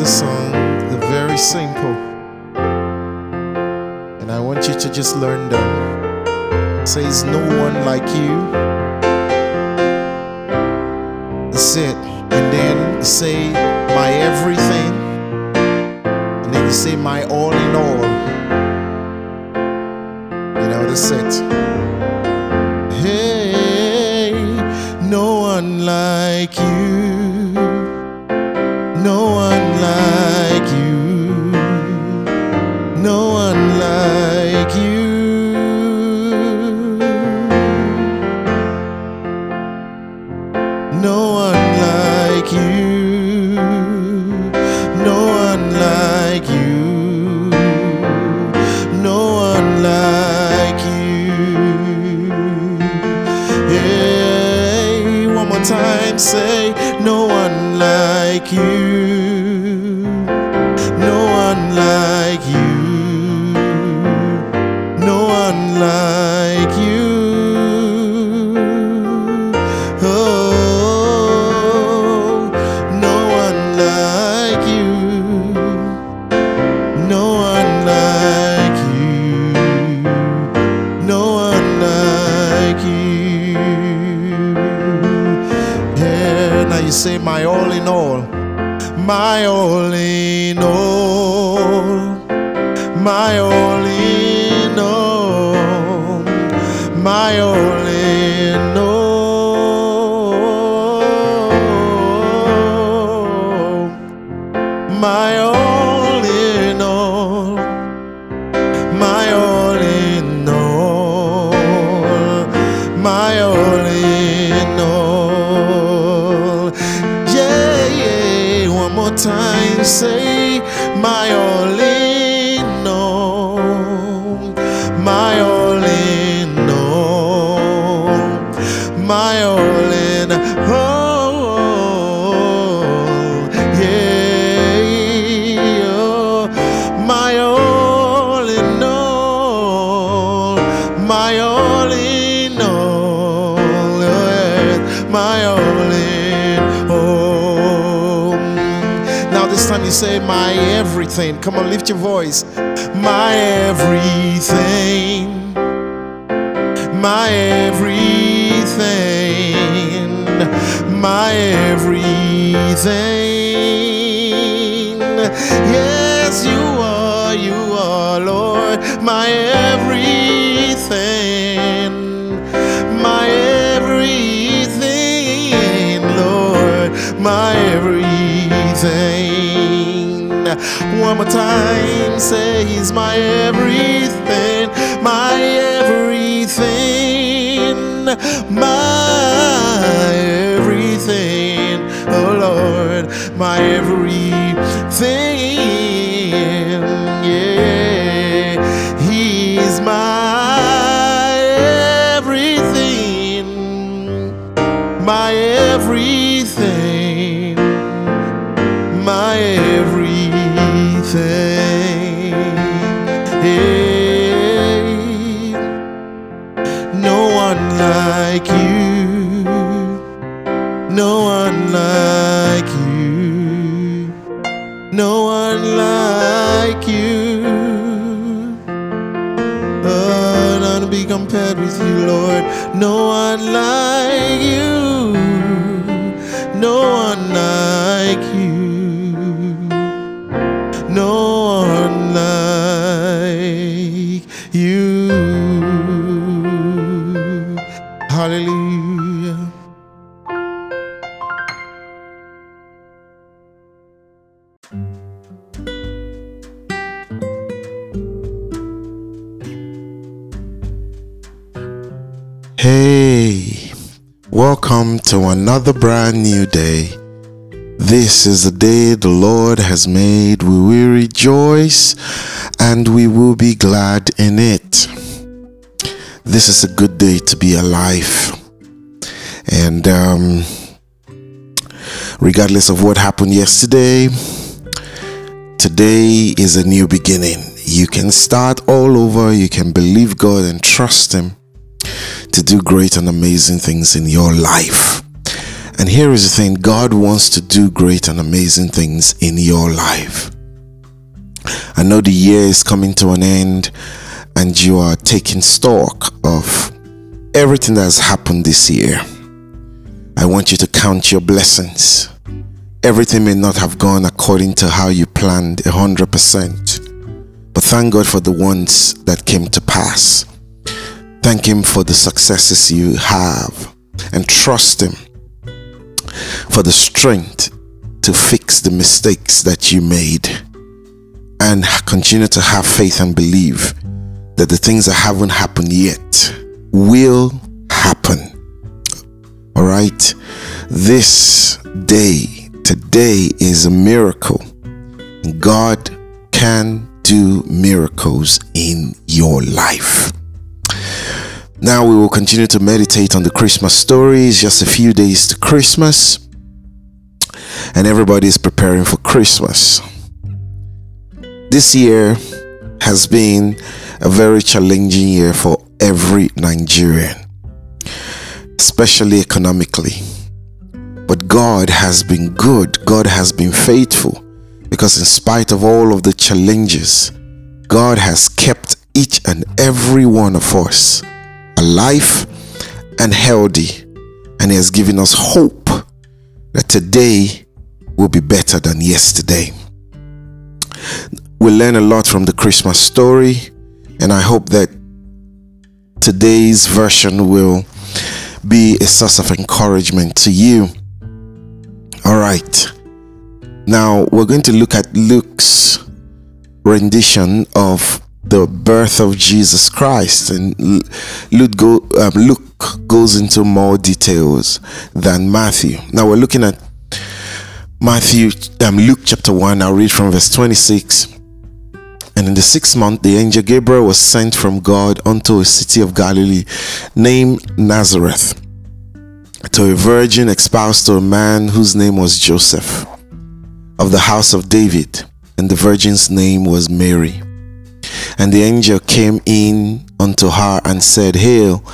The song, they're very simple. And I want you to just learn them. It says, No one like you. That's it. And then say, My everything. And then you say, My all in all. You know, that's it. Say, no one like you. My all in all. My all in all. My all You say my everything. Come on, lift your voice. My everything. My everything. My everything. Yes, you are, you are, Lord. My everything. My everything, Lord. My everything. One more time, say He's my everything, my everything, my everything, oh Lord, my everything, compared with you, Lord. No one like you, Welcome to another brand new day. This is the day the Lord has made. We will rejoice and we will be glad in it. This is a good day to be alive. And um, regardless of what happened yesterday, today is a new beginning. You can start all over, you can believe God and trust Him to do great and amazing things in your life. And here is the thing God wants to do great and amazing things in your life. I know the year is coming to an end and you are taking stock of everything that has happened this year. I want you to count your blessings. Everything may not have gone according to how you planned 100%, but thank God for the ones that came to pass. Thank Him for the successes you have and trust Him for the strength to fix the mistakes that you made and continue to have faith and believe that the things that haven't happened yet will happen. All right. This day, today is a miracle. God can do miracles in your life. Now we will continue to meditate on the Christmas stories. Just a few days to Christmas, and everybody is preparing for Christmas. This year has been a very challenging year for every Nigerian, especially economically. But God has been good, God has been faithful, because in spite of all of the challenges, God has kept each and every one of us alive and healthy. And He has given us hope that today will be better than yesterday. We learn a lot from the Christmas story, and I hope that today's version will be a source of encouragement to you. All right. Now we're going to look at Luke's rendition of the birth of Jesus Christ, and Luke, go, um, Luke goes into more details than Matthew. Now we're looking at Matthew, um, Luke chapter 1. I'll read from verse 26. And in the sixth month, the angel Gabriel was sent from God unto a city of Galilee named Nazareth to a virgin espoused to a man whose name was Joseph of the house of David, and the virgin's name was Mary. And the angel came in unto her and said, Hail,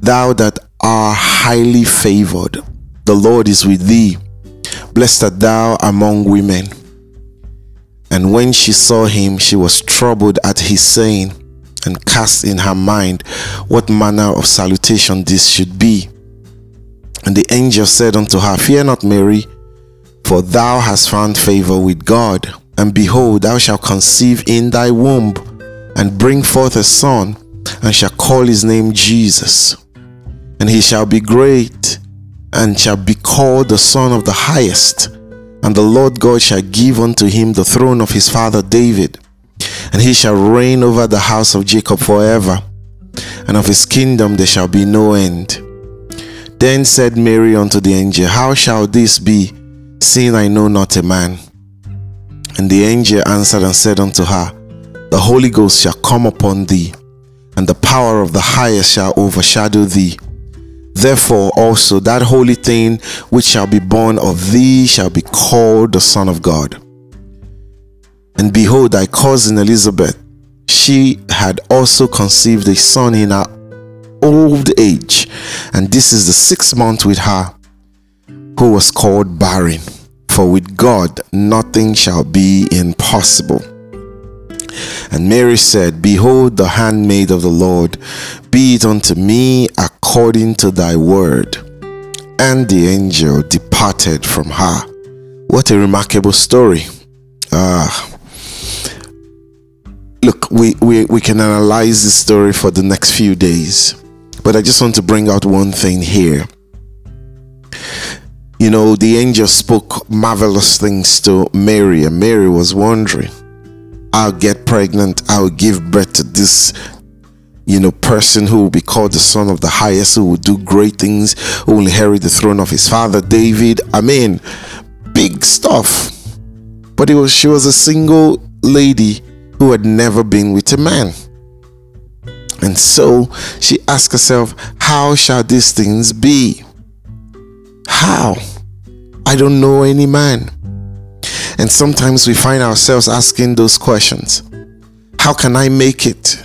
thou that art highly favored, the Lord is with thee. Blessed art thou among women. And when she saw him, she was troubled at his saying, and cast in her mind what manner of salutation this should be. And the angel said unto her, Fear not, Mary, for thou hast found favor with God. And behold, thou shalt conceive in thy womb, and bring forth a son, and shall call his name Jesus. And he shall be great, and shall be called the Son of the Highest. And the Lord God shall give unto him the throne of his father David, and he shall reign over the house of Jacob forever, and of his kingdom there shall be no end. Then said Mary unto the angel, How shall this be, seeing I know not a man? And the angel answered and said unto her, The Holy Ghost shall come upon thee, and the power of the highest shall overshadow thee. Therefore also that holy thing which shall be born of thee shall be called the Son of God. And behold, thy cousin Elizabeth, she had also conceived a son in her old age, and this is the sixth month with her, who was called barren for with God nothing shall be impossible. And Mary said, Behold, the handmaid of the Lord, be it unto me according to thy word. And the angel departed from her. What a remarkable story. Ah. Look, we, we, we can analyze this story for the next few days, but I just want to bring out one thing here you know, the angel spoke marvelous things to Mary, and Mary was wondering, I'll get pregnant, I'll give birth to this you know, person who will be called the son of the highest, who will do great things, who will inherit the throne of his father David. I mean, big stuff. But it was she was a single lady who had never been with a man. And so she asked herself, How shall these things be? How? I don't know any man. And sometimes we find ourselves asking those questions How can I make it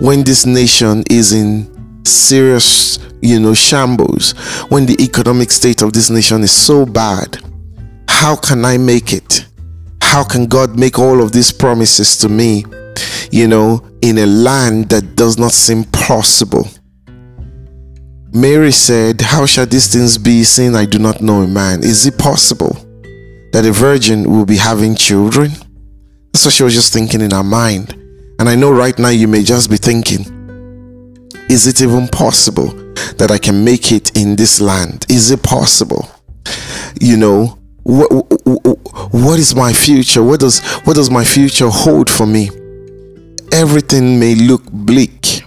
when this nation is in serious, you know, shambles? When the economic state of this nation is so bad? How can I make it? How can God make all of these promises to me, you know, in a land that does not seem possible? Mary said, How shall these things be, seeing I do not know a man? Is it possible that a virgin will be having children? That's what she was just thinking in her mind. And I know right now you may just be thinking, Is it even possible that I can make it in this land? Is it possible? You know, what, what is my future? What does what does my future hold for me? Everything may look bleak,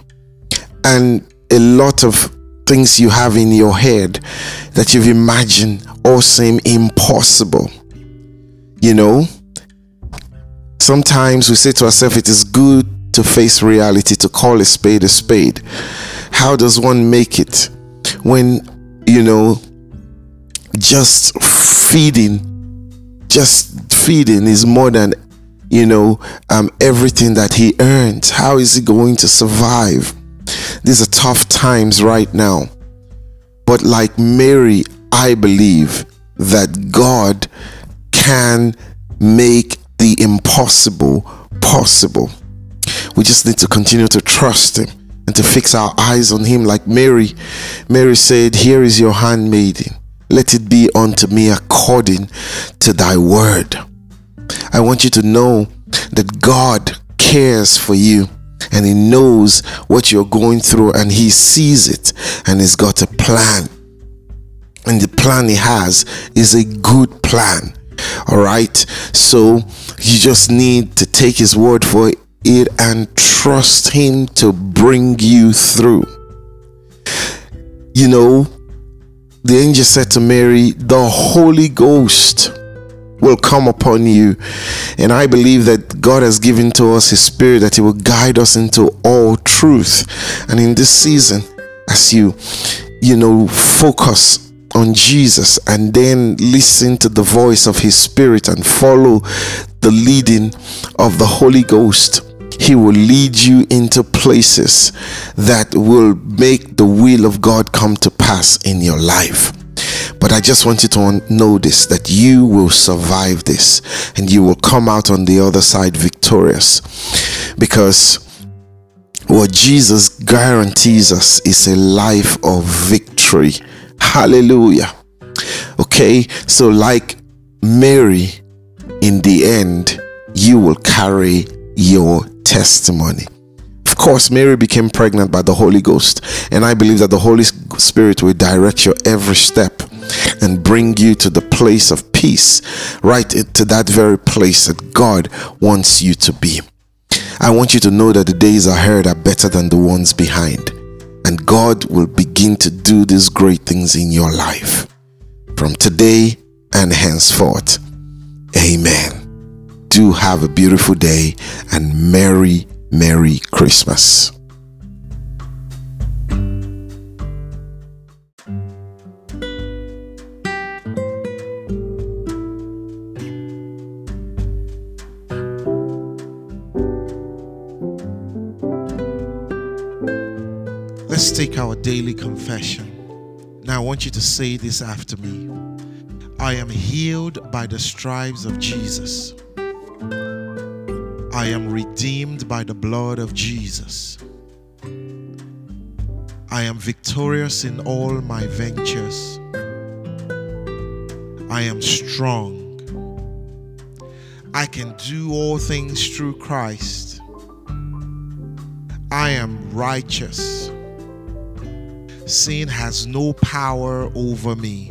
and a lot of things you have in your head that you've imagined all seem impossible. You know, sometimes we say to ourselves, it is good to face reality, to call a spade a spade. How does one make it when, you know, just feeding, just feeding is more than, you know, um, everything that he earned? How is he going to survive? These are tough times right now. But like Mary, I believe that God can make the impossible possible. We just need to continue to trust Him and to fix our eyes on Him, like Mary. Mary said, Here is your handmaiden. Let it be unto me according to thy word. I want you to know that God cares for you and he knows what you're going through and he sees it and he's got a plan. And the plan he has is a good plan. All right? So you just need to take his word for it and trust him to bring you through. You know the angel said to mary the holy ghost will come upon you. And I believe that God has given to us His Spirit that He will guide us into all truth. And in this season, as you, you know, focus on Jesus and then listen to the voice of His Spirit and follow the leading of the Holy Ghost. He will lead you into places that will make the will of God come to pass in your life. But I just want you to know this that you will survive this and you will come out on the other side victorious. Because what Jesus guarantees us is a life of victory. Hallelujah. Okay, so like Mary, in the end, you will carry your testimony. Of course, Mary became pregnant by the Holy Ghost, and I believe that the Holy Spirit will direct your every step and bring you to the place of peace, right to that very place that God wants you to be. I want you to know that the days ahead are better than the ones behind, and God will begin to do these great things in your life from today and henceforth. Amen. Do have a beautiful day and Merry, Merry Christmas. Let's take our daily confession. Now, I want you to say this after me I am healed by the stripes of Jesus. I am redeemed by the blood of Jesus. I am victorious in all my ventures. I am strong. I can do all things through Christ. I am righteous. Sin has no power over me.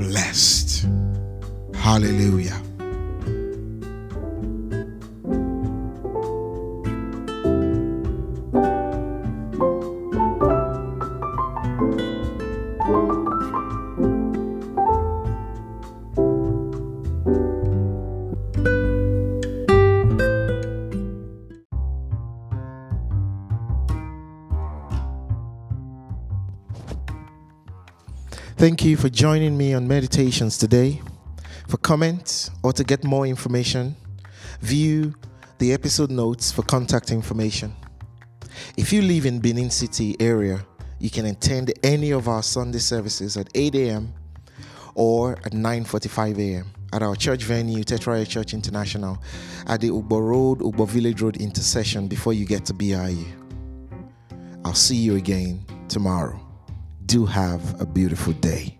blessed. Hallelujah. For joining me on meditations today. For comments or to get more information, view the episode notes for contact information. If you live in Benin City area, you can attend any of our Sunday services at 8 a.m. or at 9:45 a.m. at our church venue, Tetraya Church International, at the Ugbor Road, Ugbor Village Road intersection before you get to BIU. I'll see you again tomorrow do have a beautiful day.